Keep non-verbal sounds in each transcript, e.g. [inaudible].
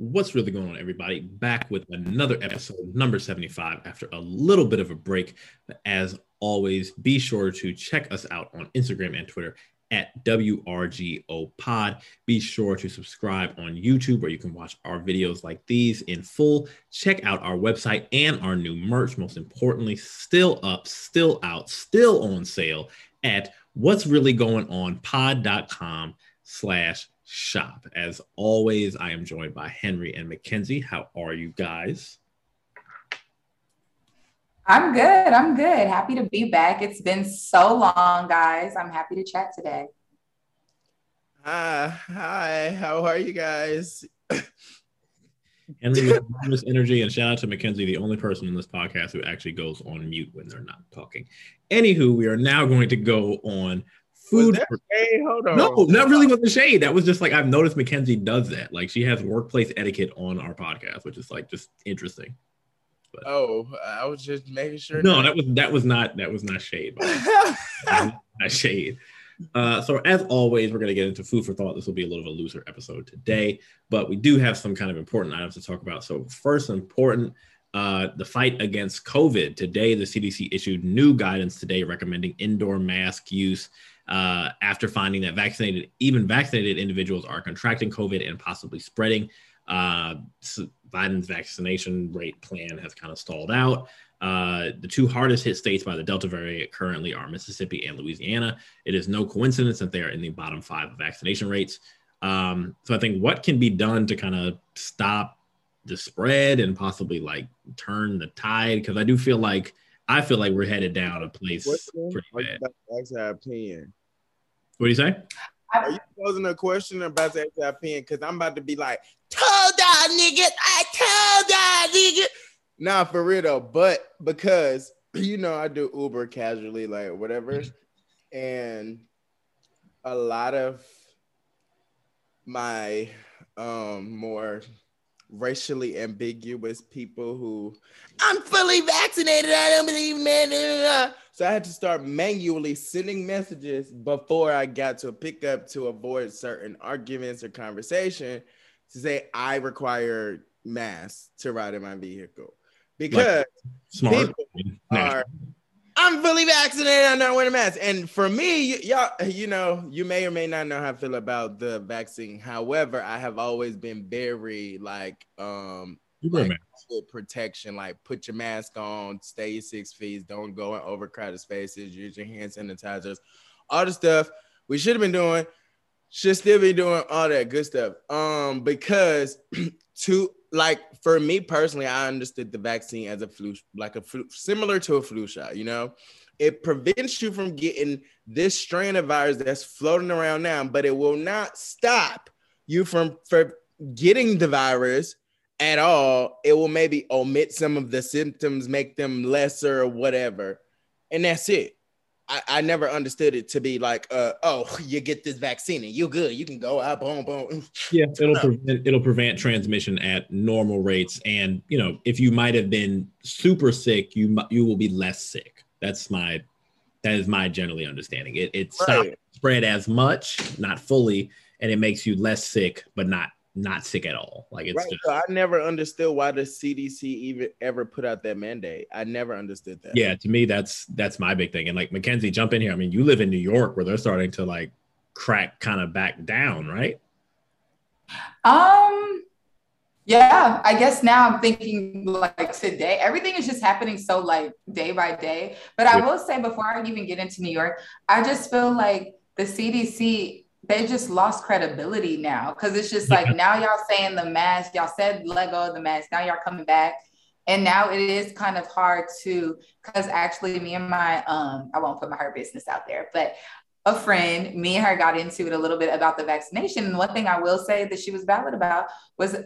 What's really going on, everybody? Back with another episode, number 75, after a little bit of a break. As always, be sure to check us out on Instagram and Twitter at WRGO Pod. Be sure to subscribe on YouTube where you can watch our videos like these in full. Check out our website and our new merch. Most importantly, still up, still out, still on sale at what's really going on pod.com slash shop. As always, I am joined by Henry and Mackenzie. How are you guys? I'm good. I'm good. Happy to be back. It's been so long, guys. I'm happy to chat today. Hi, hi. How are you guys? [coughs] Henry with energy, and shout out to Mackenzie, the only person in this podcast who actually goes on mute when they're not talking. Anywho, we are now going to go on food. Hey, hold on. No, not really with the shade. That was just like I've noticed Mackenzie does that. Like she has workplace etiquette on our podcast, which is like just interesting. But, oh, I was just making sure. No, that was that was not that was not shade. [laughs] not shade. Uh, so as always, we're going to get into food for thought. This will be a little of a looser episode today, but we do have some kind of important items to talk about. So first, important, uh, the fight against COVID. Today, the CDC issued new guidance today recommending indoor mask use uh, after finding that vaccinated, even vaccinated individuals are contracting COVID and possibly spreading. Uh, Biden's vaccination rate plan has kind of stalled out. Uh, the two hardest hit states by the Delta variant currently are Mississippi and Louisiana. It is no coincidence that they are in the bottom five of vaccination rates. Um, so I think what can be done to kind of stop the spread and possibly like turn the tide? Because I do feel like I feel like we're headed down a place pretty bad. That's our opinion. What do you say? Are you posing a question about ask opinion? Because I'm about to be like, told that nigga, I told that nigga. Nah, for real though. But because [clears throat] you know I do Uber casually, like whatever, and a lot of my um more racially ambiguous people who I'm fully vaccinated. I don't believe man. So I had to start manually sending messages before I got to a pickup to avoid certain arguments or conversation to say I require masks to ride in my vehicle because like, people are I'm fully vaccinated. I'm not wearing a mask. And for me, y- y'all, you know, you may or may not know how I feel about the vaccine. However, I have always been very like, um, like protection. Like, put your mask on, stay six feet, don't go in overcrowded spaces, use your hand sanitizers, all the stuff we should have been doing. Should still be doing all that good stuff. Um, because [clears throat] to like for me personally, I understood the vaccine as a flu, like a flu, similar to a flu shot. You know, it prevents you from getting this strain of virus that's floating around now, but it will not stop you from for getting the virus at all. It will maybe omit some of the symptoms, make them lesser or whatever, and that's it. I, I never understood it to be like, uh, oh, [laughs] you get this vaccine and you're good. You can go out, boom, boom. [laughs] Yeah, it'll prevent it'll prevent transmission at normal rates, and you know, if you might have been super sick, you you will be less sick. That's my that is my generally understanding. It it stops spread as much, not fully, and it makes you less sick, but not not sick at all. Like it's right. just so I never understood why the CDC even ever put out that mandate. I never understood that. Yeah, to me that's that's my big thing. And like Mackenzie, jump in here. I mean, you live in New York where they're starting to like crack kind of back down, right? Um yeah, I guess now I'm thinking like today, everything is just happening so like day by day. But I will say before I even get into New York, I just feel like the CDC they just lost credibility now because it's just like now y'all saying the mask, y'all said let go of the mask, now y'all coming back. And now it is kind of hard to because actually me and my um I won't put my her business out there, but a friend, me and her got into it a little bit about the vaccination. And one thing I will say that she was valid about was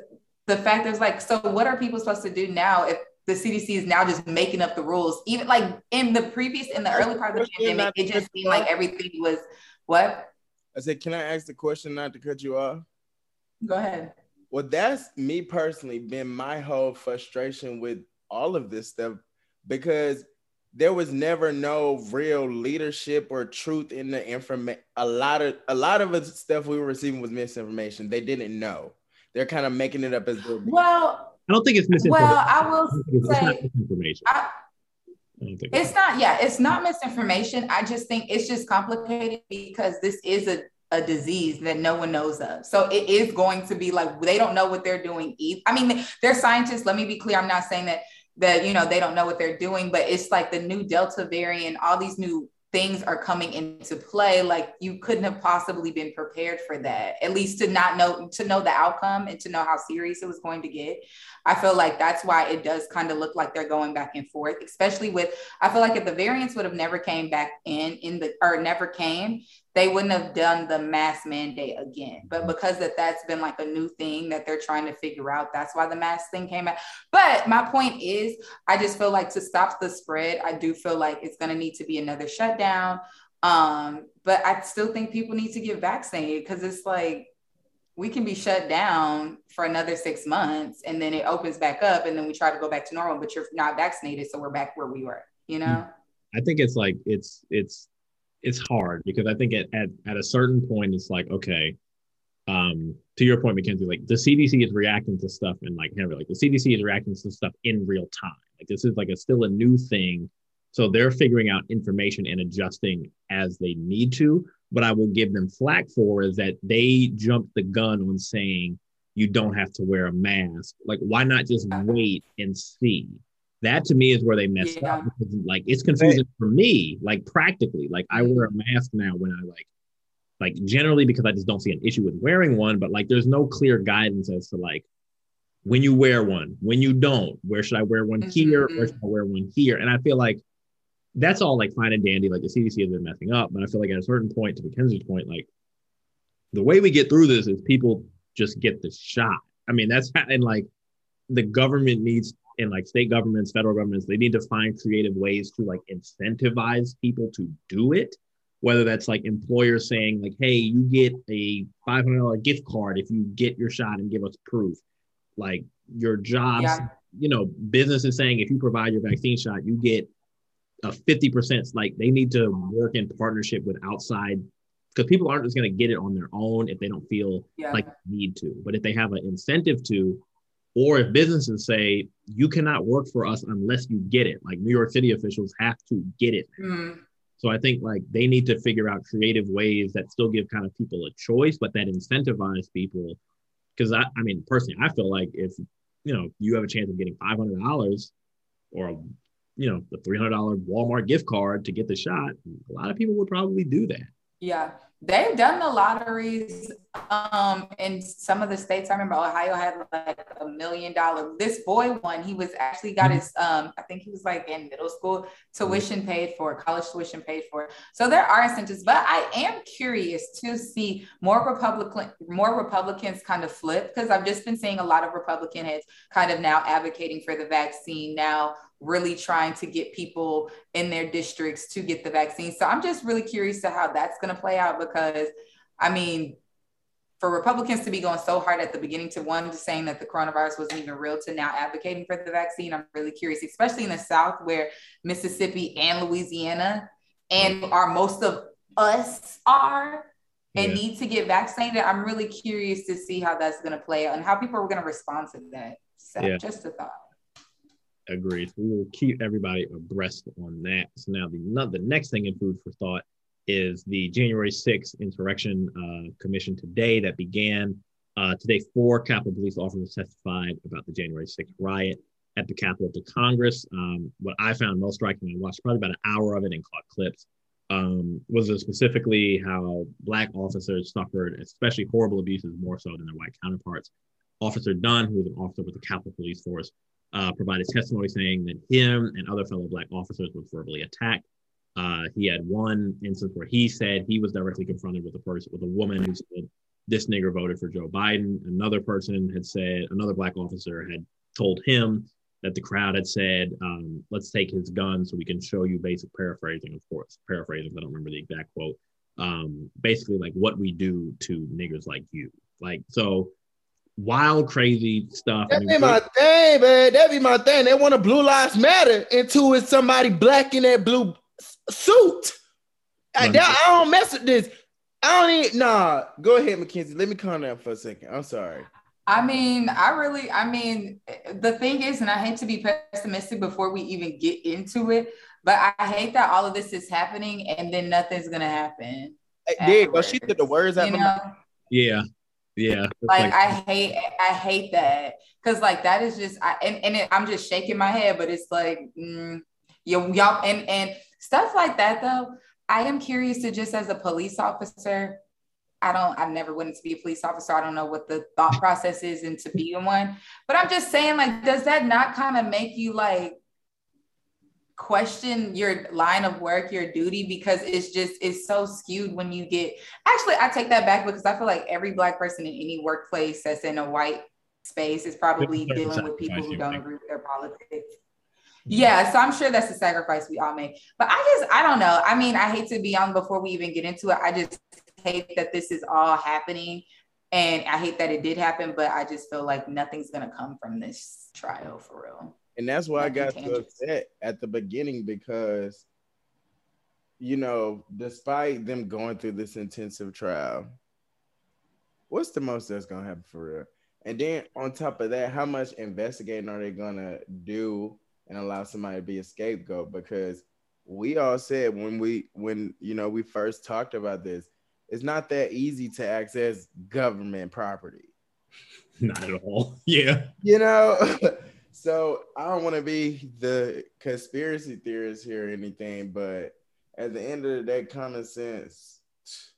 the fact there's like, so what are people supposed to do now if the CDC is now just making up the rules? Even like in the previous, in the early part of the pandemic, it just seemed like everything was what? I said, can I ask the question not to cut you off? Go ahead. Well, that's me personally been my whole frustration with all of this stuff because there was never no real leadership or truth in the information. A lot of a lot of the stuff we were receiving was misinformation. They didn't know. they're kind of making it up as well. I don't think it's misinformation. Well, I will it's, say it's misinformation. I, it's not, yeah, it's not misinformation. I just think it's just complicated because this is a, a disease that no one knows of. So it is going to be like they don't know what they're doing. Either. I mean, they're scientists. Let me be clear. I'm not saying that that you know they don't know what they're doing, but it's like the new Delta variant, all these new things are coming into play like you couldn't have possibly been prepared for that at least to not know to know the outcome and to know how serious it was going to get. I feel like that's why it does kind of look like they're going back and forth especially with i feel like if the variants would have never came back in in the or never came they wouldn't have done the mask mandate again. But because that that's been like a new thing that they're trying to figure out, that's why the mask thing came out. But my point is, I just feel like to stop the spread, I do feel like it's going to need to be another shutdown. Um, but I still think people need to get vaccinated because it's like we can be shut down for another six months and then it opens back up and then we try to go back to normal, but you're not vaccinated, so we're back where we were. You know. I think it's like it's it's it's hard because I think at, at, at a certain point it's like okay, um, to your point, Mackenzie, like the CDC is reacting to stuff and like heavy, like the CDC is reacting to stuff in real time. Like this is like a still a new thing, so they're figuring out information and adjusting as they need to. But I will give them flack for is that they jumped the gun on saying you don't have to wear a mask. Like, why not just wait and see? That to me is where they messed yeah. up because like it's confusing for me like practically like i wear a mm-hmm. mask now when i like like generally because i just don't see an issue with wearing one but like there's no clear guidance as to like when you wear one when you don't where should i wear one here mm-hmm. where should i wear one here and i feel like that's all like fine and dandy like the cdc has been messing up but i feel like at a certain point to mackenzie's point like the way we get through this is people just get the shot i mean that's and like the government needs and like state governments, federal governments, they need to find creative ways to like incentivize people to do it. Whether that's like employers saying like, "Hey, you get a five hundred dollar gift card if you get your shot and give us proof." Like your jobs, yeah. you know, business is saying if you provide your vaccine shot, you get a fifty percent. Like they need to work in partnership with outside because people aren't just going to get it on their own if they don't feel yeah. like need to. But if they have an incentive to, or if businesses say you cannot work for us unless you get it, like New York City officials have to get it. Mm. So I think like they need to figure out creative ways that still give kind of people a choice, but that incentivize people. Because I, I mean, personally, I feel like if you know you have a chance of getting five hundred dollars or you know the three hundred dollar Walmart gift card to get the shot, a lot of people would probably do that. Yeah, they've done the lotteries um in some of the states i remember ohio had like a million dollar this boy won he was actually got his um i think he was like in middle school tuition paid for college tuition paid for. So there are incentives but i am curious to see more republican more republicans kind of flip because i've just been seeing a lot of republican heads kind of now advocating for the vaccine now really trying to get people in their districts to get the vaccine. So I'm just really curious to how that's going to play out because, I mean, for Republicans to be going so hard at the beginning to one to saying that the coronavirus wasn't even real to now advocating for the vaccine, I'm really curious, especially in the South where Mississippi and Louisiana and are most of us are and yeah. need to get vaccinated. I'm really curious to see how that's going to play out and how people are going to respond to that. So yeah. just a thought. Agreed. We will keep everybody abreast on that. So now the the next thing in food for thought is the January 6th Insurrection uh, Commission today that began. Uh, today, four Capitol Police officers testified about the January 6th riot at the Capitol to Congress. Um, what I found most striking, I watched probably about an hour of it and caught clips, um, was specifically how Black officers suffered especially horrible abuses more so than their white counterparts. Officer Dunn, who was an officer with the Capitol Police Force, uh, provided testimony saying that him and other fellow black officers were verbally attacked. Uh, he had one instance where he said he was directly confronted with a person, with a woman who said, "This nigger voted for Joe Biden." Another person had said, another black officer had told him that the crowd had said, um, "Let's take his gun so we can show you." Basic paraphrasing, of course, paraphrasing. I don't remember the exact quote. Um, basically, like what we do to niggers like you. Like so, wild, crazy stuff. That I mean, be my thing, man. That be my thing. They want a blue lives matter into is somebody black in that blue suit. I, I don't mess with this. I don't need nah. Go ahead, Mackenzie. Let me calm down for a second. I'm sorry. I mean, I really, I mean, the thing is, and I hate to be pessimistic before we even get into it, but I hate that all of this is happening and then nothing's gonna happen. Hey, well, she did the words you know? Yeah, yeah. Like, like, I hate, I hate that because like that is just, I and, and it, I'm just shaking my head, but it's like, mm, you, y'all, and and stuff like that though. I am curious to just as a police officer, I don't, I've never wanted to be a police officer. I don't know what the thought process is into being one. But I'm just saying, like, does that not kind of make you like question your line of work, your duty? Because it's just, it's so skewed when you get actually, I take that back because I feel like every black person in any workplace that's in a white space is probably dealing with people who don't agree with their politics. Yeah, mm-hmm. so I'm sure that's the sacrifice we all make. But I just, I don't know. I mean, I hate to be on before we even get into it. I just hate that this is all happening. And I hate that it did happen, but I just feel like nothing's gonna come from this trial for real. And that's why Nothing I got so upset at the beginning because, you know, despite them going through this intensive trial, what's the most that's gonna happen for real? And then on top of that, how much investigating are they gonna do and allow somebody to be a scapegoat? Because we all said when we when you know we first talked about this, it's not that easy to access government property. [laughs] Not at all. [laughs] Yeah. You know, [laughs] so I don't want to be the conspiracy theorist here or anything, but at the end of the day, common sense. [sniffs]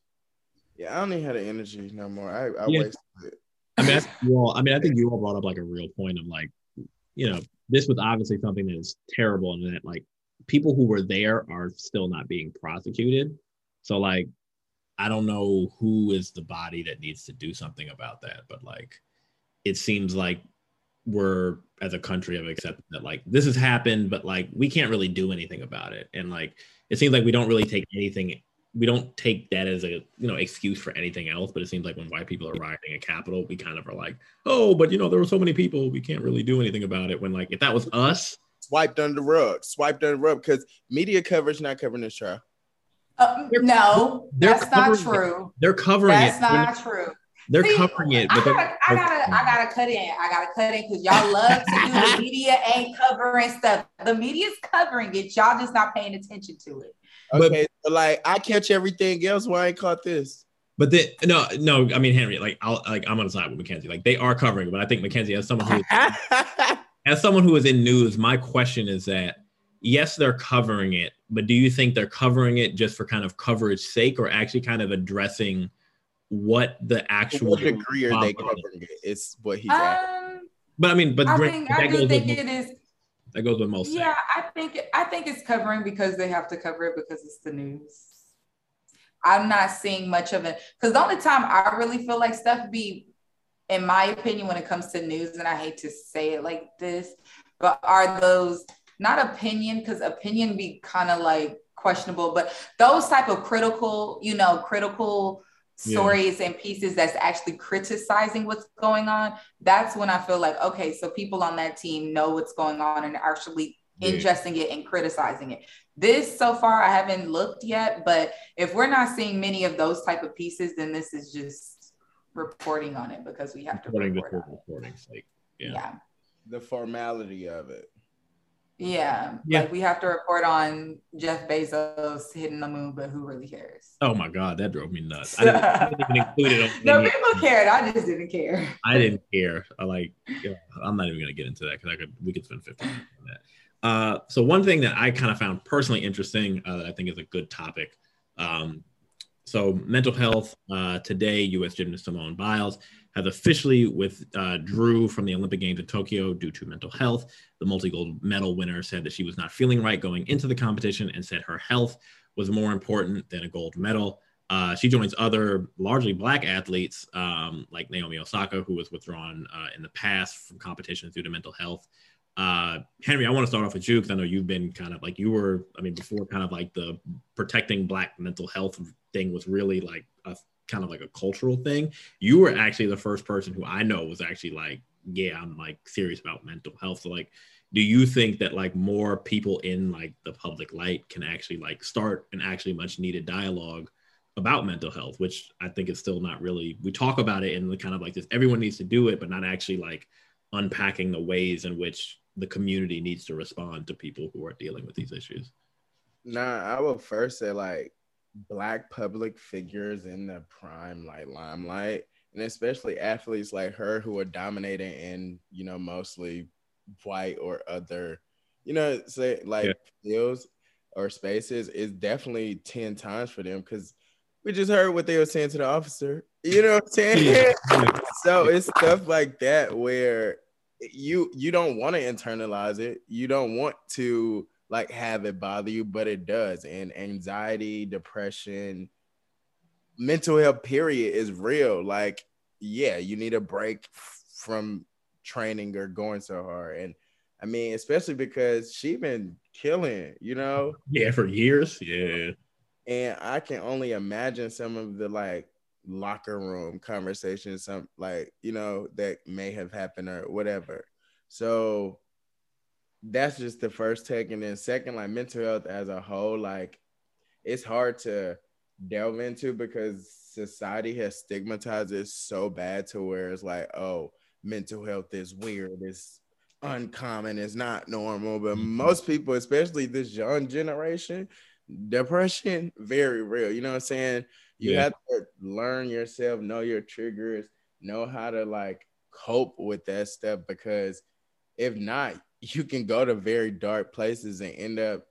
Yeah, I don't even have the energy no more. I, I yeah. wasted it. I mean, I you all, I mean, I think you all brought up like a real point of like, you know, this was obviously something that is terrible and that like people who were there are still not being prosecuted. So like I don't know who is the body that needs to do something about that, but like it seems like we're as a country have accepted that like this has happened, but like we can't really do anything about it. And like it seems like we don't really take anything we don't take that as a you know excuse for anything else but it seems like when white people are rioting a Capitol we kind of are like oh but you know there were so many people we can't really do anything about it when like if that was us swiped under the rug swiped under the rug because media coverage not covering this trial uh, no, that's not true. It. They're covering that's it. That's not true. They're See, covering it. I gotta, I gotta, I gotta cut in. I gotta cut in because y'all love to do the [laughs] media ain't covering stuff. The media's covering it. Y'all just not paying attention to it. Okay, but, so like I catch everything else. Why I ain't caught this? But then no, no. I mean, Henry, like I'll like I'm on the side with Mackenzie. Like they are covering, but I think Mackenzie, as someone who, [laughs] as someone who is in news, my question is that yes, they're covering it, but do you think they're covering it just for kind of coverage sake or actually kind of addressing what the actual what degree are they covering it? It's what he's um, But I mean, but I think, I do think it is. That goes with most. Yeah, I think I think it's covering because they have to cover it because it's the news. I'm not seeing much of it because the only time I really feel like stuff be, in my opinion, when it comes to news, and I hate to say it like this, but are those not opinion because opinion be kind of like questionable, but those type of critical, you know, critical stories yeah. and pieces that's actually criticizing what's going on, that's when I feel like, okay, so people on that team know what's going on and actually yeah. ingesting it and criticizing it. This so far I haven't looked yet, but if we're not seeing many of those type of pieces, then this is just reporting on it because we have to report on reporting sake. Yeah. yeah. The formality of it. Yeah. yeah. Like we have to report on Jeff Bezos hitting the moon, but who really cares? Oh my God, that drove me nuts. I didn't, I didn't even include it. [laughs] no, people cared. I just didn't care. I didn't care. I like, yeah, I'm not even going to get into that because I could, we could spend 15 minutes on that. Uh, so one thing that I kind of found personally interesting uh, that I think is a good topic. Um, so mental health uh, today, U.S. gymnast Simone Biles has officially withdrew from the Olympic Games in Tokyo due to mental health. The multi-gold medal winner said that she was not feeling right going into the competition and said her health was more important than a gold medal. Uh, she joins other largely black athletes um, like Naomi Osaka, who was withdrawn uh, in the past from competition due to mental health. Uh, Henry, I want to start off with you because I know you've been kind of like you were, I mean, before kind of like the protecting black mental health thing was really like a kind of like a cultural thing. You were actually the first person who I know was actually like, yeah, I'm like serious about mental health. So like, do you think that like more people in like the public light can actually like start an actually much needed dialogue about mental health, which I think is still not really. We talk about it in the kind of like this. Everyone needs to do it, but not actually like unpacking the ways in which the community needs to respond to people who are dealing with these issues. Nah, I will first say like black public figures in the prime like limelight, and especially athletes like her who are dominating in you know mostly white or other, you know, say like yeah. fields or spaces is definitely ten times for them because we just heard what they were saying to the officer. You know what I'm [laughs] saying? so it's stuff like that where you you don't want to internalize it. You don't want to like have it bother you, but it does. And anxiety, depression, mental health period is real. Like, yeah, you need a break from training or going so hard. And I mean, especially because she been killing, you know? [laughs] Yeah, for years. Yeah. And I can only imagine some of the like locker room conversations, some like, you know, that may have happened or whatever. So that's just the first take. And then second, like mental health as a whole, like it's hard to delve into because society has stigmatized it so bad to where it's like, oh, mental health is weird, it's uncommon, it's not normal. But mm-hmm. most people, especially this young generation, depression, very real. You know what I'm saying? You yeah. have to learn yourself, know your triggers, know how to like cope with that stuff because if not, you can go to very dark places and end up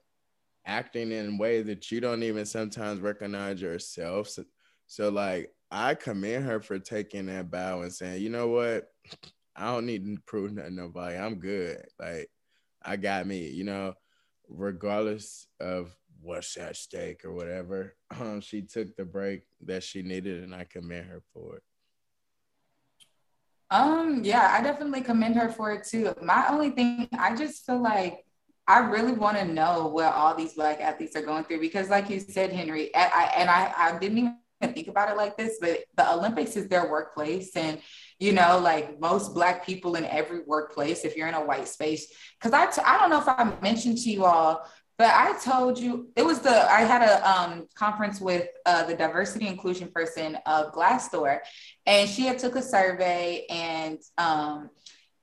acting in ways that you don't even sometimes recognize yourself. So, so like I commend her for taking that bow and saying, you know what, [laughs] I don't need to prove nothing to nobody. I'm good. Like I got me, you know, regardless of what's at stake or whatever. [laughs] Um, she took the break that she needed, and I commend her for it. Um, yeah, I definitely commend her for it too. My only thing, I just feel like I really want to know what all these black athletes are going through because, like you said, Henry, and I, and I, I didn't even think about it like this, but the Olympics is their workplace, and you know, like most black people in every workplace, if you're in a white space, because I, t- I don't know if I mentioned to you all, but I told you it was the I had a um, conference with uh, the diversity inclusion person of Glassdoor, and she had took a survey and um,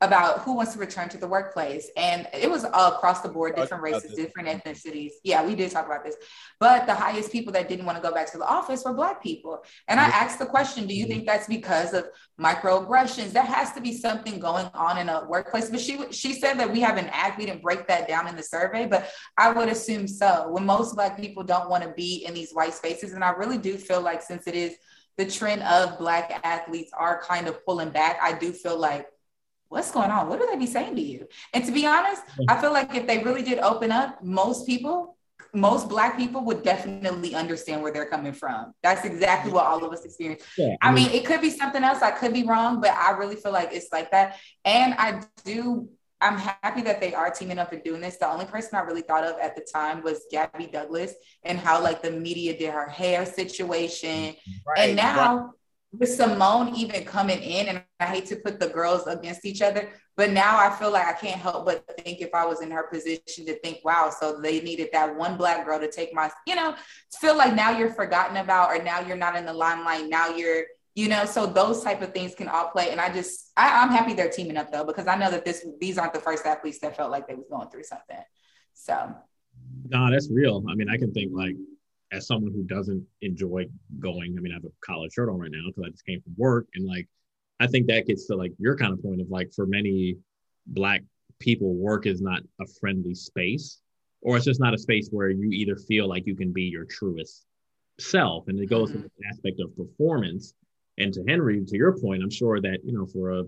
about who wants to return to the workplace. And it was all across the board, different races, different ethnicities. Yeah, we did talk about this. But the highest people that didn't want to go back to the office were Black people. And I asked the question Do you think that's because of microaggressions? There has to be something going on in a workplace. But she, she said that we have an act. We didn't break that down in the survey, but I would assume so. When most Black people don't want to be in these white spaces. And I really do feel like since it is the trend of Black athletes are kind of pulling back, I do feel like what's going on? What do they be saying to you? And to be honest, I feel like if they really did open up, most people, most black people would definitely understand where they're coming from. That's exactly what all of us experience. Yeah, I, mean, it could be something else. I could be wrong, but I really feel like it's like that. And I do I'm happy that they are teaming up and doing this. The only person I really thought of at the time was Gabby Douglas and how like the media did her hair situation. Right, and now with Simone even coming in, and I hate to put the girls against each other, but now I feel like I can't help but think if I was in her position to think, wow, so they needed that one black girl to take my, you know, feel like now you're forgotten about, or now you're not in the limelight. Now you're, you know, so those type of things can all play. And I just, I, I'm happy they're teaming up though, because I know that this, these aren't the first athletes that felt like they was going through something. So. No, that's real. I mean, I can think like as someone who doesn't enjoy going, I mean, I have a college shirt on right now because I just came from work. And like, I think that gets to like your kind of point of like, for many Black people, work is not a friendly space, or it's just not a space where you either feel like you can be your truest self. And it goes mm-hmm. to the aspect of performance. And to Henry, to your point, I'm sure that, you know, for a,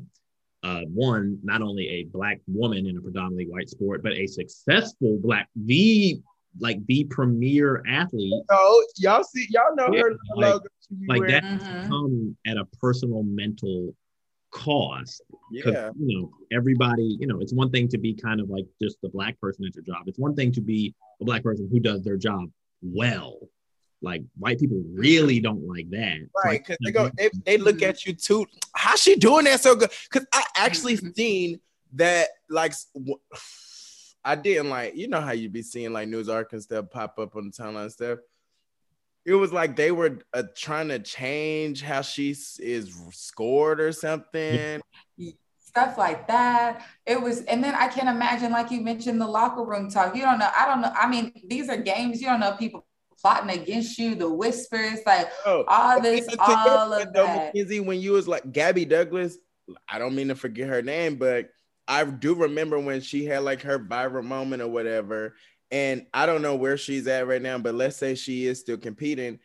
uh, one, not only a black woman in a predominantly white sport, but a successful black, the like the premier athlete. Oh, y'all see, y'all know yeah, her like, like that mm-hmm. come at a personal mental cost. Yeah. You know, everybody, you know, it's one thing to be kind of like just the black person at your job. It's one thing to be a black person who does their job well. Like white people really don't like that. Right. Because they go, they, they look at you too. How's she doing that so good? Because I actually mm-hmm. seen that like I didn't like, you know how you'd be seeing like news articles and stuff pop up on the timeline stuff. it was like they were uh, trying to change how she is scored or something. Stuff like that. It was, and then I can't imagine, like you mentioned, the locker room talk. You don't know. I don't know. I mean, these are games. You don't know people plotting against you, the whispers, like oh, all this, [laughs] all of that. Mackenzie, when you was like Gabby Douglas, I don't mean to forget her name, but I do remember when she had like her viral moment or whatever, and I don't know where she's at right now, but let's say she is still competing.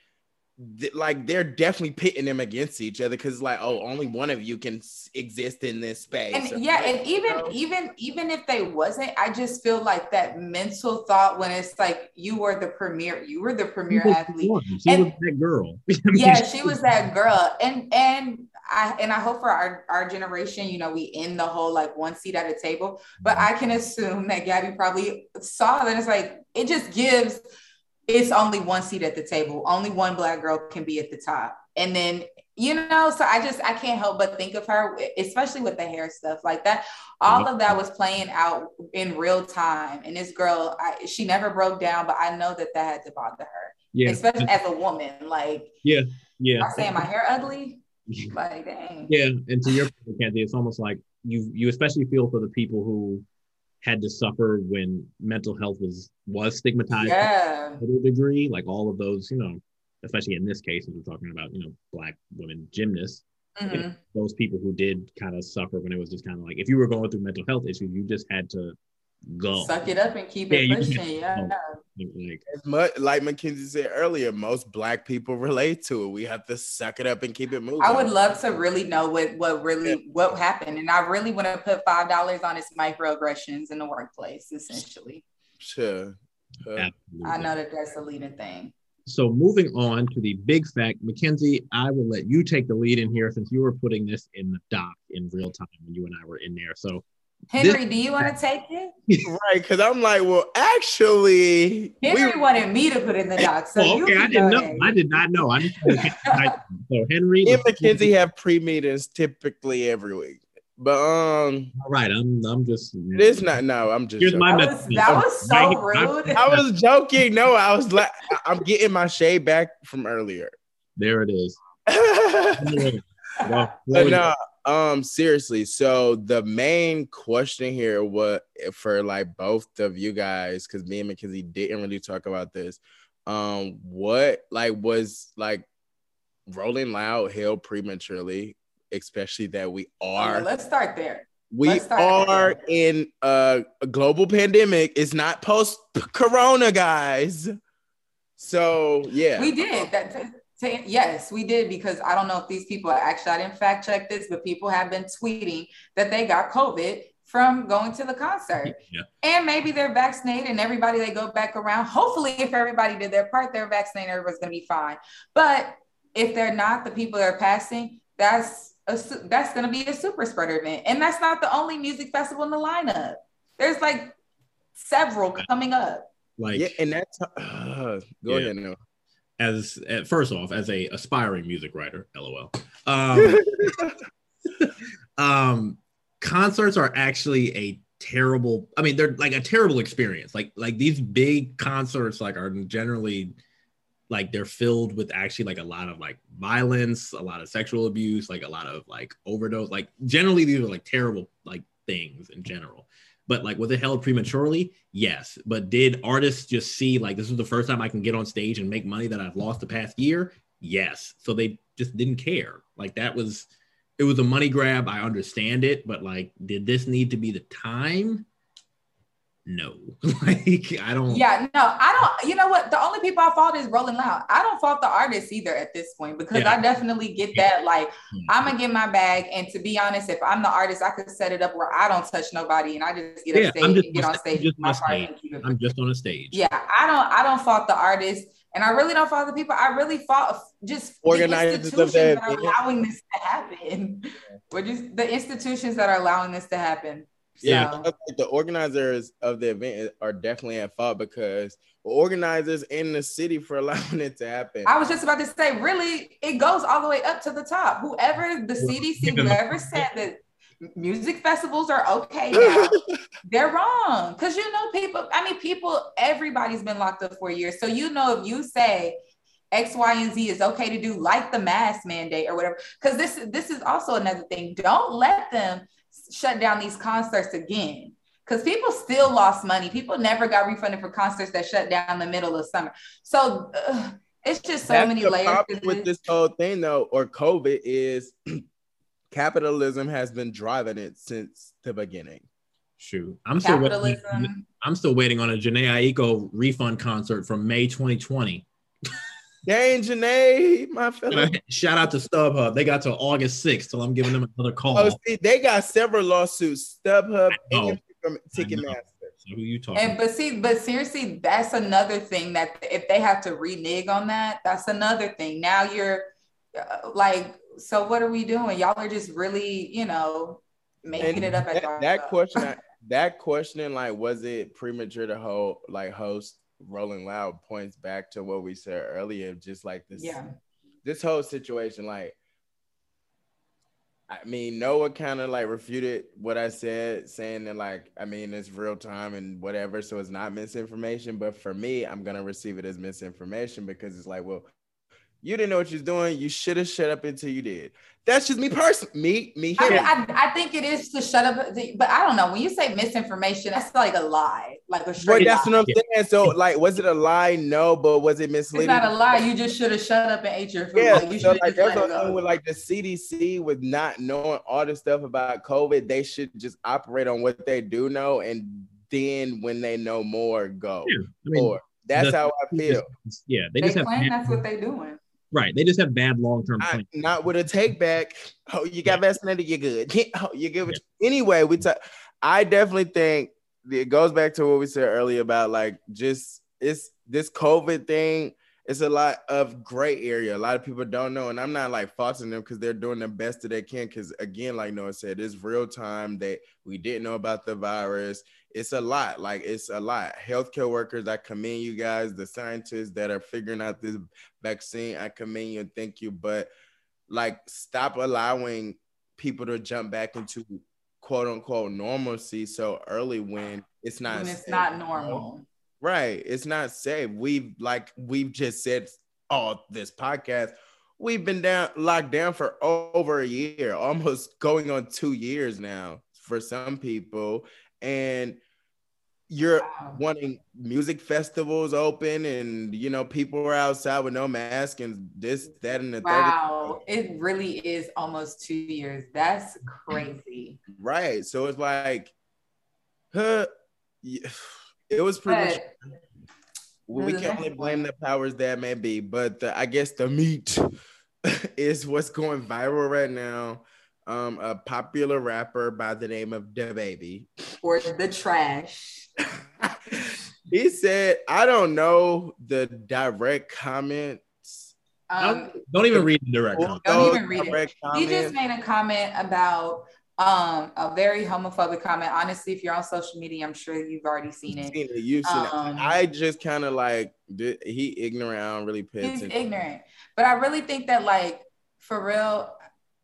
Th- like they're definitely pitting them against each other because like oh only one of you can s- exist in this space and yeah and even know? even even if they wasn't i just feel like that mental thought when it's like you were the premier you were the premier athlete she and, was that girl [laughs] yeah she was that girl and and I and I hope for our, our generation, you know, we end the whole like one seat at a table. But mm-hmm. I can assume that Gabby probably saw that it's like it just gives it's only one seat at the table. Only one black girl can be at the top. And then, you know, so I just I can't help but think of her, especially with the hair stuff like that. All of that was playing out in real time. And this girl, I, she never broke down, but I know that that had to bother her. Yeah. Especially as a woman. Like, yeah. Yeah. I saying my hair ugly. Like, dang. Yeah, and to your point, Kathy, it's almost like you you especially feel for the people who had to suffer when mental health was was stigmatized yeah. to a degree. Like all of those, you know, especially in this case, we're talking about, you know, black women gymnasts. Mm-hmm. You know, those people who did kind of suffer when it was just kind of like if you were going through mental health issues, you just had to go. Suck it up and keep yeah, it pushing. Yeah. Like, much, like Mackenzie said earlier, most black people relate to it. We have to suck it up and keep it moving. I would love to really know what what really yeah. what happened, and I really want to put five dollars on his microaggressions in the workplace, essentially. Sure. Uh, I know that that's a leading thing. So moving on to the big fact, Mackenzie, I will let you take the lead in here since you were putting this in the doc in real time when you and I were in there. So Henry, this, do you want to take it? right, because I'm like, well, actually, Henry we, wanted me to put in the doc. So oh, okay, I didn't know. Ahead. I did not know. I just [laughs] so Henry and Mackenzie have pre meetings typically every week. But um, all right, I'm I'm just it is not no, I'm just here's joking. my that was, that was so rude. I, I was joking. No, I was like I'm getting my shade back from earlier. There it is. [laughs] well, but no, um, seriously. So the main question here, what for like both of you guys, because me and Mackenzie didn't really talk about this. Um, what like was like Rolling Loud held prematurely, especially that we are. let's start there. We start are there. in a, a global pandemic. It's not post Corona, guys. So yeah, we did that yes, we did because I don't know if these people actually, I didn't fact check this, but people have been tweeting that they got COVID from going to the concert. [laughs] Yeah. And maybe they're vaccinated and everybody they go back around. Hopefully, if everybody did their part, they're vaccinated, everybody's gonna be fine. But if they're not, the people that are passing, that's a, that's gonna be a super spreader event. And that's not the only music festival in the lineup. There's like several coming up. Like yeah, and that's uh, [sighs] go yeah. ahead now as first off as a aspiring music writer lol. Um, [laughs] um, concerts are actually a terrible i mean they're like a terrible experience. Like like these big concerts like are generally like they're filled with actually like a lot of like violence a lot of sexual abuse like a lot of like overdose. Like generally these are like terrible like things in general but like, was it held prematurely? Yes. But did artists just see like this is the first time I can get on stage and make money that I've lost the past year? Yes. So they just didn't care. Like that was it was a money grab. I understand it, but like, did this need to be the time? No. [laughs] like I don't. Yeah, no, I don't. You know what? The only people I fault is Rolling Loud. I don't fault the artist either at this point because yeah. I definitely get that. Like hmm. yeah. I'm gonna get my bag, and to be honest, if I'm the artist, I could set it up where I don't touch nobody, and I just get yeah, stage and get on stage. Just my stage. I'm just on a stage. Yeah, I don't. I don't fault the artist. And I really don't fault the people. I really fault just organizers the institutions that are allowing this to happen. We're just the institutions that are allowing this to happen. Yeah, so. the organizers of the event are definitely at fault because organizers in the city for [laughs] allowing it to happen. I was just about to say, really, it goes all the way up to the top. Whoever the CDC, [laughs] whoever said that music festivals are okay [laughs] now, they're wrong. Because you know, people, I mean, people, everybody's been locked up for years. So you know, if you say X, Y, and Z is okay to do, like the mask mandate or whatever. Because this this is also another thing. Don't let them shut down these concerts again. Because people still lost money. People never got refunded for concerts that shut down in the middle of summer. So uh, it's just so That's many the layers. problem with this whole thing, though, or COVID is [clears throat] capitalism has been driving it since the beginning. Shoot, I'm still waiting, I'm still waiting on a Jhené Aiko refund concert from May 2020. Dang, Janae, my fellow. Shout out to StubHub. They got till August 6th so I'm giving them another call. Oh, see, they got several lawsuits. StubHub know. and from Ticketmaster. So who you talking? And but see, but seriously, that's another thing that if they have to renege on that, that's another thing. Now you're uh, like, so what are we doing? Y'all are just really, you know, making And it up at that, y'all. that question, [laughs] that questioning, like, was it premature to hold, like, host Rolling Loud points back to what we said earlier, just like this, Yeah. this whole situation, like, I mean, Noah kind of like refuted what I said, saying that like, I mean, it's real time and whatever, so it's not misinformation. But for me, I'm gonna receive it as misinformation because it's like, well, you didn't know what you was doing. You should have shut up until you did. That's just me personally. Me, me I, here. I, I think it is to shut up, but I don't know. When you say misinformation, that's like a lie, like a straight. But that's lie. what I'm saying. So, like, was it a lie? No, but was it It's misleading? not a lie. You just should have shut up and ate your food. Yeah, Like, you so like just let that's it what I'm with like the CDC with not knowing all the stuff about COVID, they should just operate on what they do know, and then when they know more, go. Yeah, I mean, Or that's the- how I feel. yeah, they They just have claim that's what they're doing. Right. They just have bad long term plans. not with a take back. Oh, you got vaccinated, you're good. [laughs] Oh, you're good. with- Anyway, we talk. I definitely think it goes back to what we said earlier about like just it's this COVID thing. It's a lot of gray area. A lot of people don't know, and I'm not like faulting them because they're doing the best that they can. Because again, like Noah said, it's real time that we didn't know about the virus. It's a lot. Like it's a lot. Healthcare workers, I commend you guys. The scientists that are figuring out this vaccine, I commend you and thank you. But like, stop allowing people to jump back into quote unquote normalcy so early when it's not. When it's safe, not normal. Right. It's not safe. We've like we've just said all this podcast. We've been down locked down for over a year, almost going on two years now for some people. And you're Wow. wanting music festivals open and you know people are outside with no mask and this, that, and the. Wow, it really is almost two years. That's crazy. Right. So it's like huh, it was pretty Well, we The can't next only blame the powers that may be, but the, I guess the meat [laughs] is what's going viral right now. Um, a popular rapper by the name of DaBaby. or the trash. [laughs] he said, "I don't know the direct comments. Um, Don't even read the direct comments. comment. Don't even read it. direct he just made a comment about um a very homophobic comment. Honestly, if you're on social media, I'm sure you've already seen You've it. seen it, you've seen it. Um, I just kind of like did, he ignorant. I don't really pay He's attention. ignorant. But I really think that like for real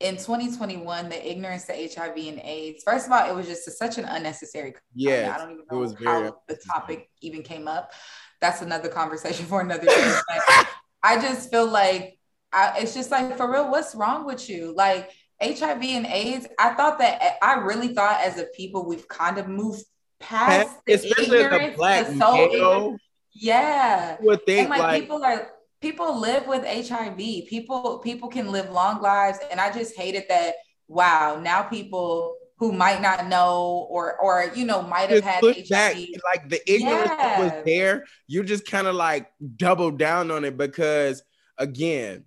in 2021, the ignorance to HIV and AIDS, first of all, it was just such an unnecessary. Yes, I don't even it know was very how the topic even came up. That's another conversation [laughs] for another day. But I just feel like I, it's just like for real, what's wrong with you? Like HIV and AIDS, I thought that I really thought as a people we've kind of moved past the Especially a ignorance, black the so ignorant- male, Yeah. would think and like, like people are people live with HIV. People people can live long lives, and I just hated that. Wow, now people who might not know or or you know might have had HIV. back like the ignorance that was there you just kind of like double down on it because again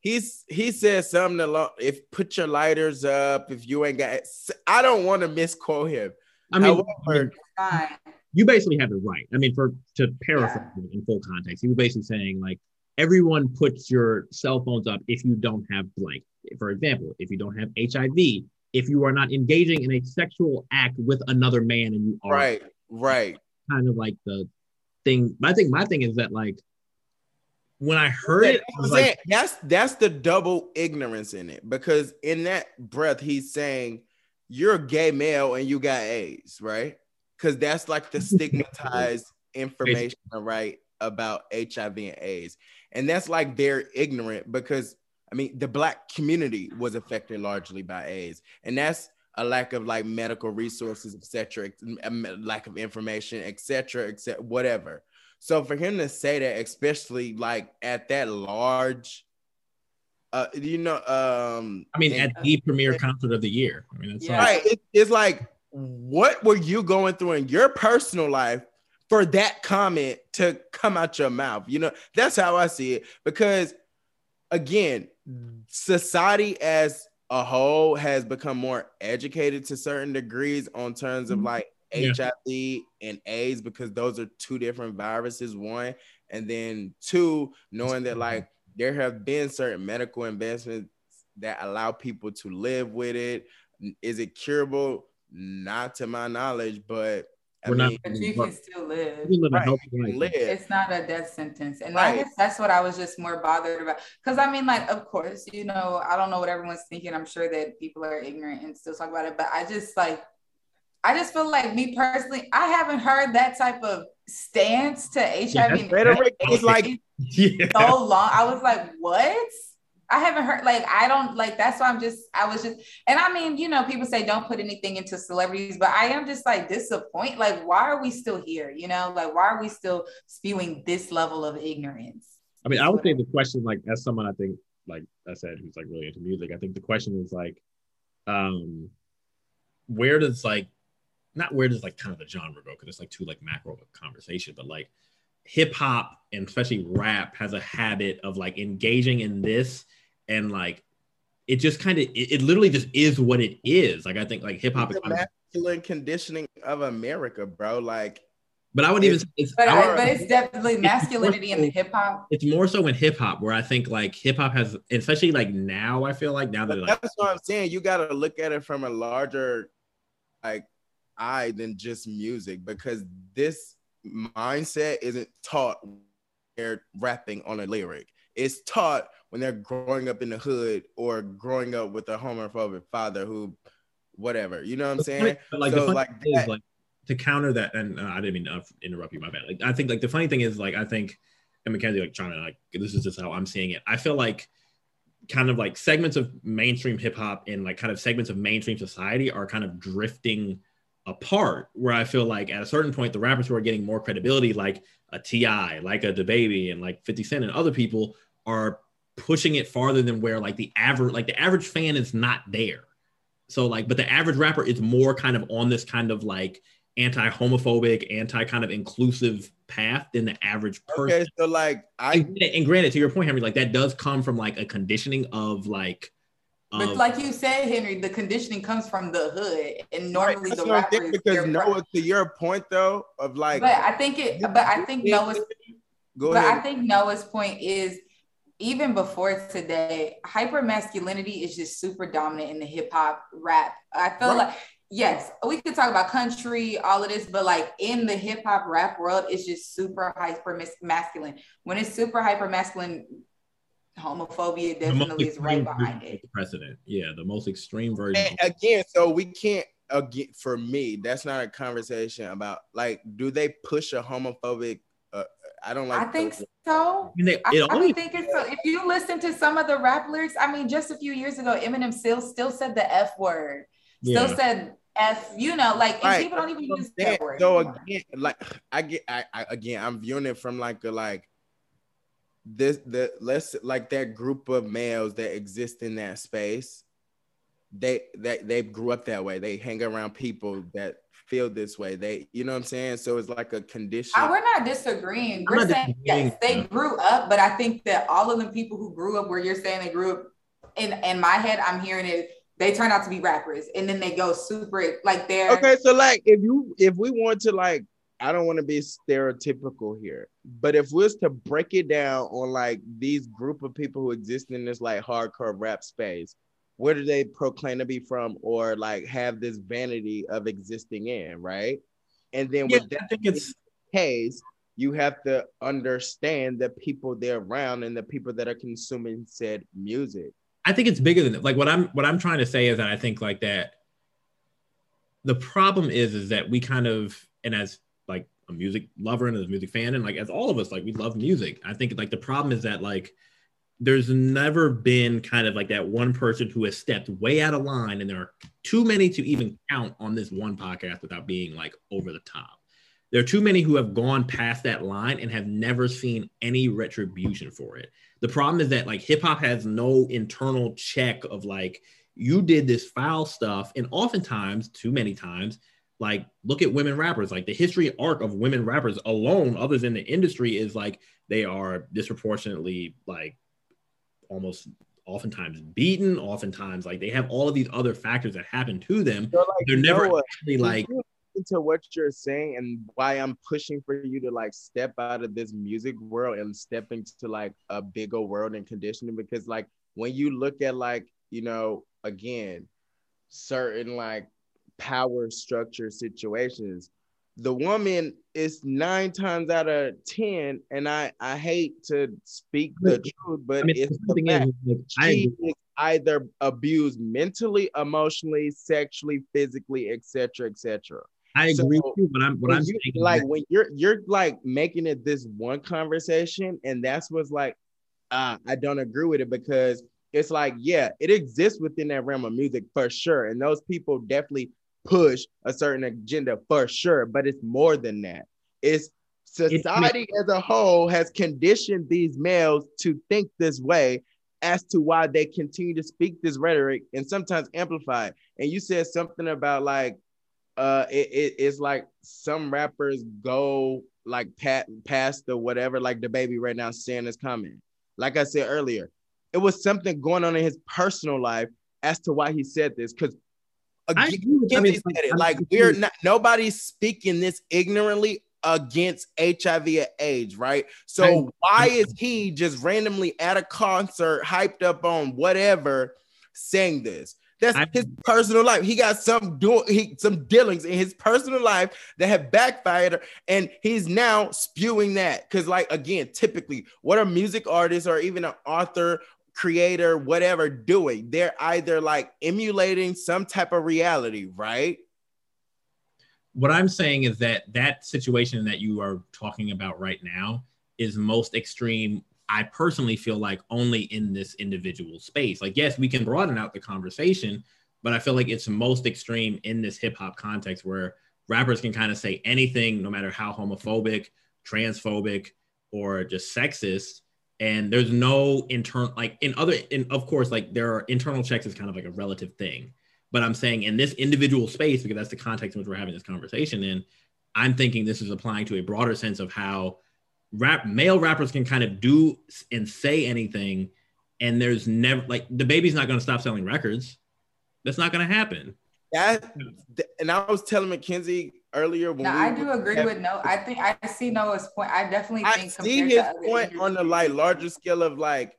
he's he said something along if put your lighters up if you ain't got i don't want to misquote him I mean, however Fine. you basically have it right. I mean, for to paraphrase it in full context, he was basically saying like everyone puts your cell phones up if you don't have blank. For example, if you don't have HIV, if you are not engaging in a sexual act with another man and you are right right kind of like the thing. I think my thing is that like when I heard it, I I'm was saying, like, that's that's the double ignorance in it because in that breath he's saying you're a gay male and you got AIDS, right? Because that's like the [laughs] stigmatized information, right, about HIV and AIDS. and that's like they're ignorant because I mean the black community was affected largely by AIDS, and that's a lack of like medical resources, etc., lack of information, etc., etc., whatever. So for him to say that, especially like at that large, uh, you know, um, I mean, at the premier concert of the year. I mean, it's yeah. right. It, it's like, what were you going through in your personal life for that comment to come out your mouth? You know, that's how I see it. Because again, society as a whole has become more educated to certain degrees on terms of mm-hmm. like yeah. HIV and AIDS because those are two different viruses. One, and then two, knowing that like there have been certain medical advancements that allow people to live with it. Is it curable? Not to my knowledge, but I We're mean, not, but you can still live. Right, live. It's not a death sentence. And right. I guess that's what I was just more bothered about. Because I mean, like, of course, you know, I don't know what everyone's thinking. I'm sure that people are ignorant and still talk about it. But I just like, I just feel like me personally, I haven't heard that type of stance to HIV. Yeah, it's like yeah. so long. I was like, what? I haven't heard like I don't like that's why I'm just I was just and I mean you know people say don't put anything into celebrities but I am just like disappointed like why are we still here you know? Like why are we still spewing this level of ignorance? I mean I would say the question like as someone I think like I said who's like really into music I think the question is like um where does like not where does like kind of the genre go? Because it's like too like macro conversation but like hip hop and especially rap has a habit of like engaging in this and like it just kind of it, it, literally just is what it is. Like I think like hip hop is masculine conditioning of America, bro. Like, but I would even say it's but, our, but it's definitely masculinity so, in the hip hop. It's more so in hip hop where I think like hip hop has, especially like now. I feel like now that like, that's what I'm saying. You got to look at it from a larger like eye than just music because this mindset isn't taught they're rapping on a lyric. It's taught when they're growing up in the hood or growing up with a homophobic father who, whatever. You know what I'm saying? like, so, like, that, like to counter that, and uh, I didn't mean to interrupt you, my bad. Like, I think like the funny thing is like I think, and Mackenzie like trying to like this is just how I'm seeing it. I feel like kind of like segments of mainstream hip hop and like kind of segments of mainstream society are kind of drifting apart where I feel like at a certain point the rappers who are getting more credibility like a TI, like a DaBaby and like 50 Cent and other people are pushing it farther than where like the average like the average fan is not there. So like, but the average rapper is more kind of on this kind of like anti-homophobic, anti kind of inclusive path than the average person. Okay, so like I and, and granted to your point, Henry, like that does come from like a conditioning of like but like you said, Henry, the conditioning comes from the hood, and normally right, the rapper because Noah, to your point though, of like. But I think it. But I think Noah's. Go but ahead. I think Noah's point is even before today, hyper masculinity is just super dominant in the hip hop rap. I feel right. like yes, we could talk about country, all of this, but like in the hip hop rap world, it's just super hyper masculine. When it's super hyper masculine, homophobia definitely is right behind it. Precedent, yeah, the most extreme version. And again, so we can't again for me. That's not a conversation about like, do they push a homophobic I don't like. I think so. I, mean, they, I, I think it's so. If you listen to some of the rap lyrics, I mean, just a few years ago, Eminem still still said the F word, yeah. still said F. You know, like right. people don't even use that word. So again, like I get, I, I again, I'm viewing it from like a like this the let's like that group of males that exist in that space they they they grew up that way they hang around people that feel this way. They, you know what I'm saying? So it's like a condition. Uh, we're not disagreeing. We're not saying disagreeing. yes, they grew up, but I think that all of the people who grew up where you're saying they grew up in in my head, I'm hearing it. They turn out to be rappers, and then they go super like they're okay. So like, if you if we want to like, I don't want to be stereotypical here, but if we was to break it down on like these group of people who exist in this like hardcore rap space, where do they proclaim to be from or like have this vanity of existing in, right? And then yeah, with that I think it's case, you have to understand the people they're around and the people that are consuming said music. I think it's bigger than that. Like what I'm what I'm trying to say is that I think like that the problem is is that we kind of and as like a music lover and as a music fan, and like as all of us, like we love music. I think like the problem is that like there's never been kind of like that one person who has stepped way out of line, and there are too many to even count on this one podcast without being like over the top. There are too many who have gone past that line and have never seen any retribution for it. The problem is that like hip hop has no internal check of like you did this foul stuff, and oftentimes, too many times, like look at women rappers. Like the history arc of women rappers alone, other than the industry, is like they are disproportionately like almost oftentimes beaten oftentimes like they have all of these other factors that happen to them. So, like, they're never actually like into what you're saying and why i'm pushing for you to like step out of this music world and step into like a bigger world and conditioning because like when you look at like you know again certain like power structure situations the woman is nine times out of ten, and I I hate to speak the truth, but I mean, it's the fact. Like, she is either abused mentally, emotionally, sexually, physically, etc., etc. I agree with you, but I'm what I'm you, saying like when you're you're like making it this one conversation, and that's what's like, uh, I don't agree with it because it's like, yeah, it exists within that realm of music for sure, and those people definitely push a certain agenda for sure, but it's more than that. It's society as a whole has conditioned these males to think this way as to why they continue to speak this rhetoric and sometimes amplify it. And you said something about like uh it, it, it's like some rappers go like pat past the whatever like DaBaby right now saying is coming. Like I said earlier, it was something going on in his personal life as to why he said this I, I mean, like, like we're not nobody's speaking this ignorantly against HIV and AIDS, right? So why is he just randomly at a concert, hyped up on whatever, saying this? That's I, his personal life. He got some doing he some dealings in his personal life that have backfired, and he's now spewing that. Because, like again, typically, what a music artist or even an author creator, whatever, doing. They're either like emulating some type of reality, right? What I'm saying is that that situation that you are talking about right now is most extreme. I personally feel like only in this individual space. Like, yes, we can broaden out the conversation, but I feel like it's most extreme in this hip hop context where rappers can kind of say anything, no matter how homophobic, transphobic, or just sexist, and there's no internal like in other in of course like there are internal checks is kind of like a relative thing. But i'm saying in this individual space because that's the context in which we're having this conversation in i'm thinking this is applying to a broader sense of how rap male rappers can kind of do and say anything and there's never like DaBaby's not going to stop selling records. That's not going to happen. That and i was telling Mackenzie earlier. When no, I do agree have, with no. I think I see Noah's point. I definitely I think see his point on the like larger scale of like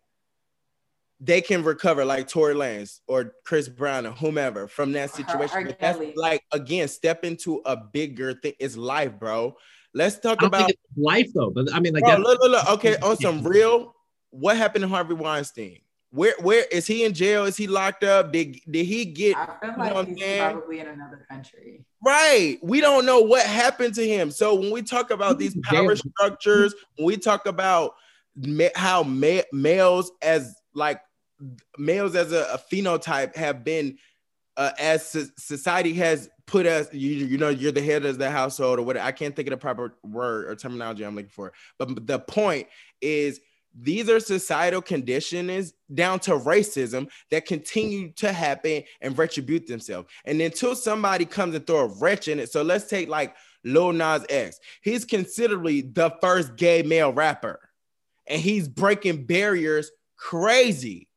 they can recover like Tory Lanez or Chris Brown or whomever from that situation. But that's like again, step into a bigger thing. It's life, bro. Let's talk about life though. But I mean, like, bro, look, look, look. Okay, on [laughs] some real, what happened to Harvey Weinstein? Where where is he in jail? Is he locked up? Did did he get? I feel like you know he's probably in another country. Right. We don't know what happened to him. So when we talk about these power structures, when we talk about ma- how ma- males as like males as a, a phenotype have been uh, as society has put us you, you know you're the head of the household or what I can't think of the proper word or terminology I'm looking for but the point is these are societal conditions down to racism that continue to happen and retribute themselves. And until somebody comes and throw a wrench in it, so let's take like Lil Nas X. He's considerably the first gay male rapper, and he's breaking barriers crazy.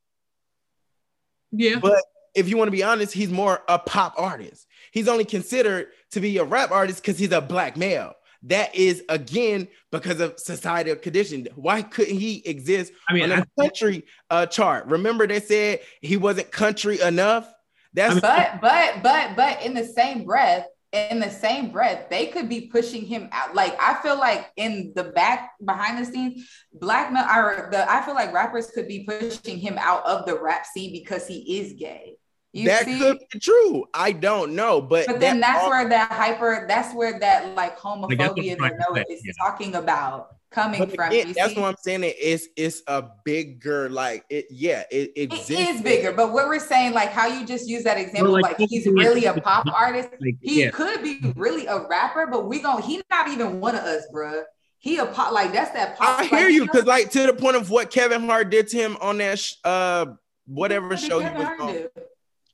Yeah. But if you want to be honest, he's more a pop artist. He's only considered to be a rap artist because he's a black male. That is again because of societal condition. Why couldn't he exist I mean, on a I, country uh, chart? Remember they said he wasn't country enough. That's but but but but in the same breath, in the same breath, they could be pushing him out. Like I feel like in the back behind the scenes, black men are the I feel like rappers could be pushing him out of the rap scene because he is gay. You that see? could be true. I don't know, but But then that that's all- where that hyper, that's where that like that's what I'm homophobia trying that to say, is yeah. talking about coming But from. again, you that's see? what I'm saying. It is it's a bigger like it. Yeah, it exists. It is bigger, but what we're saying, like how you just use that example, like, like, he's really a pop artist. Like, He yeah, could be really a rapper, but we gon' he not even one of us, bruh. He a pop like that's that pop. I like, hear you know- because like to the point of what Kevin Hart did to him on that sh- uh whatever What did show he was Hart on. do?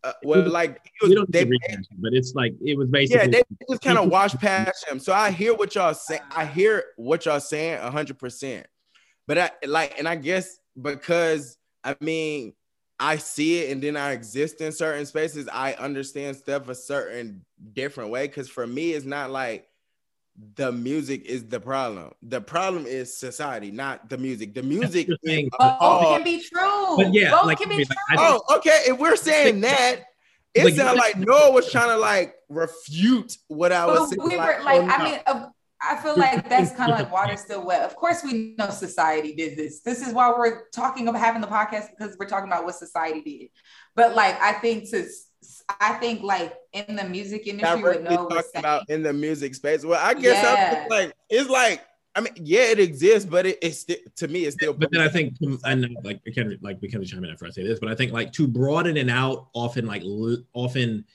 Uh, well, like he we they, but it's like it was basically yeah, they just kind of washed past him. So I hear what y'all say. I hear what y'all saying hundred percent. But I like, and I guess because I mean, I see it and then I exist in certain spaces. I understand stuff a certain different way. Because for me, it's not like the music is the problem. The problem is society, not the music. The music you're is Both all- can be true. But yeah, Both like, can be mean, true. Oh, okay. If we're saying that, it Like, sounds like Noah was trying to like refute what I was saying. we were like, oh, I mean, of- I feel like that's kind of like [laughs] water still wet. Of course, we know society did this. This is why we're talking about having the podcast because we're talking about what society did. But like, I think to, I think like in the music industry, we know talking we're about in the music space. Well, I guess I'm Yeah. like it's like I mean, yeah, it exists, but it, it's still to me, it's still. but then I think, I know, like, we can like we can chime in after I say this, but I think like to broaden it out, often like l- often,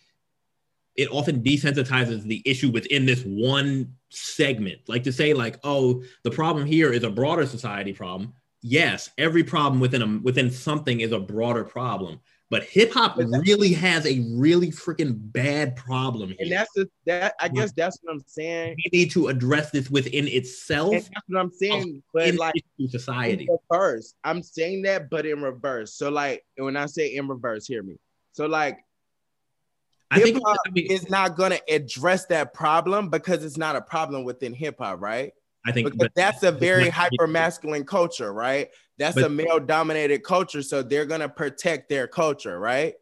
it often desensitizes the issue within this one segment. Like to say like, oh, the problem here is a broader society problem. Yes, every problem within a within something is a broader problem. But hip hop really has a really freaking bad problem here. and that's the, that. I guess that's what I'm saying. We need to address this within itself And that's what I'm saying. But in like society. reverse, I'm saying that, but in reverse. So like when I say in reverse, hear me. So like I hip hop I mean, is not gonna address that problem because it's not a problem within hip hop, right? I think Because that's a very but- hyper masculine culture, right? That's But- a male dominated culture, so they're gonna protect their culture, right?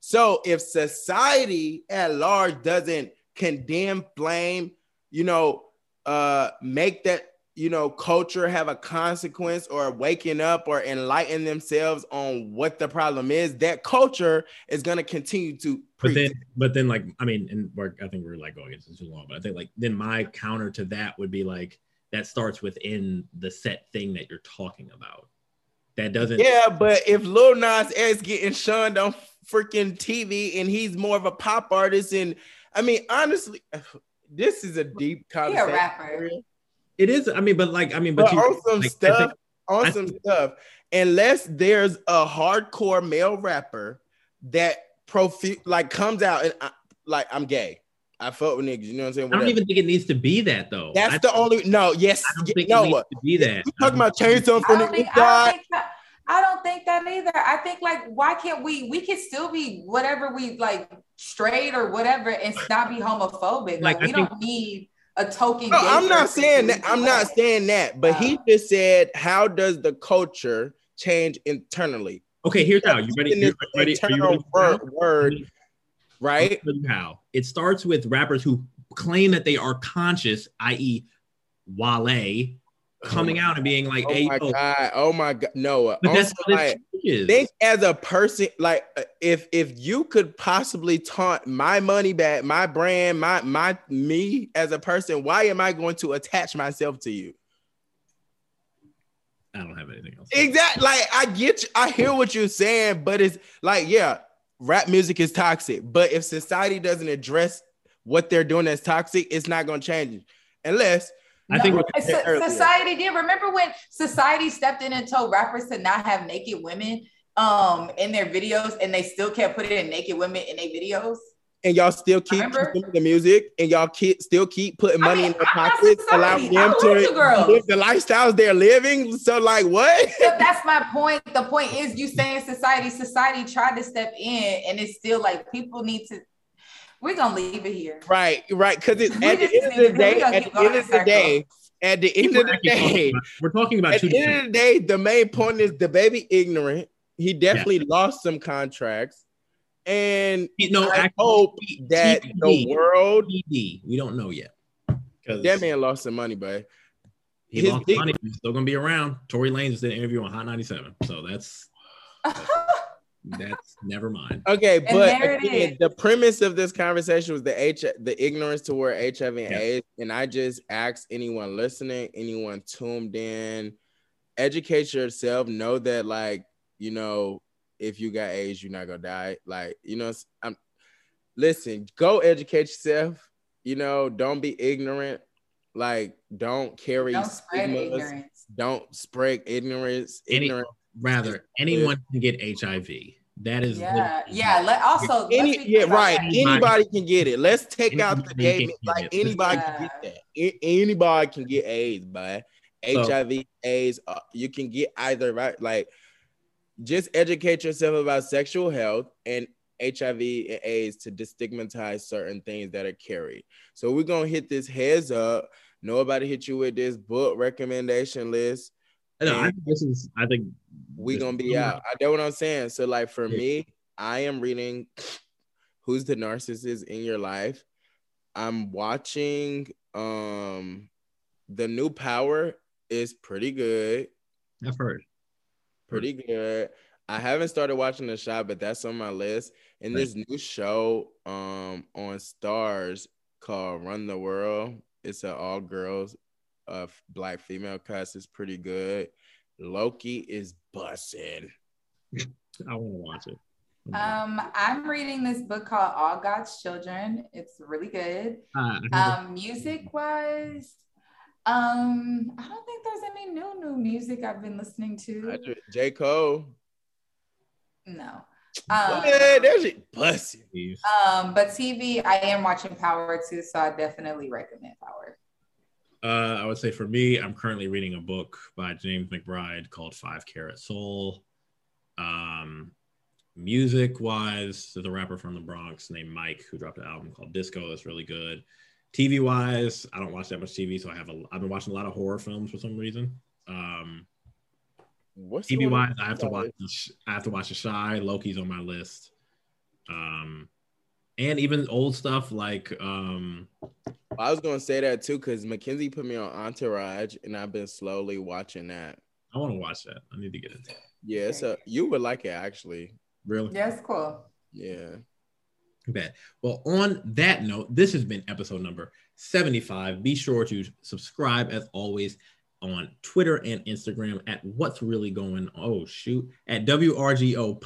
So if society at large doesn't condemn, blame, you know, uh, make that you know culture have a consequence or waking up or enlighten themselves on what the problem is, that culture is gonna continue to. but then but then like I mean, and we're, I think we're like going into too long, but I think like then my counter to that would be like that starts within the set thing that you're talking about. That doesn't Yeah, but if Lil Nas X getting shunned on freaking TV and he's more of a pop artist, and I mean, honestly, this is a deep he a conversation. rapper. it is. I mean, but like I mean, but, But you, on some like, stuff, think- on I some stuff, unless there's a hardcore male rapper that profi- like comes out and I, like I'm gay. I fuck with niggas. You know what I'm saying? I don't even think it needs to be that though. That's I, the only no. Yes, I don't think it no. needs to be that. You talking about change something I for don't think. I don't think that. I don't think that either. I think like, why can't we? We can still be whatever we like, straight or whatever, and not be homophobic. Like, Like, we think- don't need a token. No, I'm not saying that. I'm not saying that. But he just said, "How does the culture change internally?" Okay, here's how. You ready? In You ready? Are you ready for word, word, I'll right? how. It starts with rappers who claim that they are conscious, i.e., Wale, coming out and being like, Oh "Hey, my yo," god! Oh my god! Noah. but that's Also, what like, think as a person, like uh, if if you could possibly taunt my money back, my brand, my my me as a person, why am I going to attach myself to you? I don't have anything else. Exactly. Like I get you, I hear what you're saying, but it's like, yeah, rap music is toxic. But if society doesn't address what they're doing that's toxic, it's not gonna change. Unless I think No, what- said so- society did. Remember when society stepped in and told rappers to not have naked women um in their videos, and they still kept putting in naked women in their videos? And y'all still keep the music and y'all keep still keep putting I money mean, in their I'm pockets, society. allowing them love to live the lifestyles they're living. So like what? So that's my point. The point is, you saying society, society tried to step in, and it's still like people need to. We're gonna leave it here. right, right. Because it's at the end of the day, at the end of the day, at the end of the day, we're talking about at the end of the day, the main point is DaBaby ignorant. He definitely lost some contracts, and you know, I actually, hope that TBD. the world TBD. We don't know yet. Because that man lost some money, but he his lost dick- money. He's still gonna be around. Tory Lanez just did an interview on Hot 97. So that's [laughs] That's never mind. Okay, And but again, the premise of this conversation was the H the ignorance toward HIV and Yeah. AIDS, and I just ask anyone listening, anyone tuned in, educate yourself. Know that, like, you know, if you got AIDS, you're not gonna die. Like, you know, I'm listen. Go educate yourself. You know, don't be ignorant. Like, don't carry Don't spread stigmas. ignorance. Don't spread ignorance. Any- Ignorance. Rather, anyone can get HIV. That is Yeah, literally- yeah. Let also Any, yeah, right. that. Anybody can get it. Let's take out the game. Like it. anybody can get that. A- anybody can get AIDS, but So- HIV, AIDS, uh, you can get either. Right, like just educate yourself about sexual health and HIV and AIDS to destigmatize certain things that are carried. So we're gonna hit this heads up. Nobody hit you with this book recommendation list. No, I think this is. I think we this- gonna be out. I know what I'm saying. So like for me, I am reading [sniffs] Who's the Narcissist in Your Life. I'm watching um the new power is pretty good. I've heard. Pretty good. I haven't started watching the shot, but that's on my list. And this new show um on Starz called Run the World. It's an all girls uh black female cast. It's pretty good. Loki is bussing. I want to watch it. Um, I'm reading this book called All God's Children. It's really good. Uh, Um, music wise, um, I don't think there's any new new music I've been listening to. J. Cole. No. Um, yeah, there's it bussing. these. um, but TV, I am watching Power too, so I definitely recommend Power. Uh, I would say for me, I'm currently reading a book by James McBride called Five Carat Soul. Um, music wise, there's a rapper from the Bronx named Mike who dropped an album called Disco. That's really good. TV wise, I don't watch that much TV, so I have a. I've been watching a lot of horror films for some reason. Um, What's TV wise, I have to watch. The, Sh- I have to watch The Chi. Loki's on my list. Um, and even old stuff like um, I was gonna say that too because Mackenzie put me on Entourage, and I've been slowly watching that. I want to watch that. I need to get into it. Yeah, so you would like it actually. Really? Yeah, it's cool. Yeah. Bet. Well, on that note, this has been episode number 75. Be sure to subscribe as always on Twitter and Instagram at what's really going oh shoot at wrgopod.com.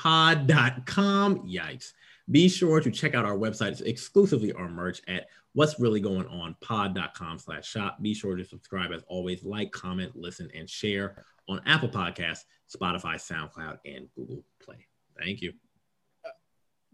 Yikes. Be sure to check out our website. It's exclusively our merch at what's really going on pod.com slash shop. Be sure to subscribe as always, like, comment, listen, and share on Apple Podcasts, Spotify, SoundCloud, and Google Play. Thank you.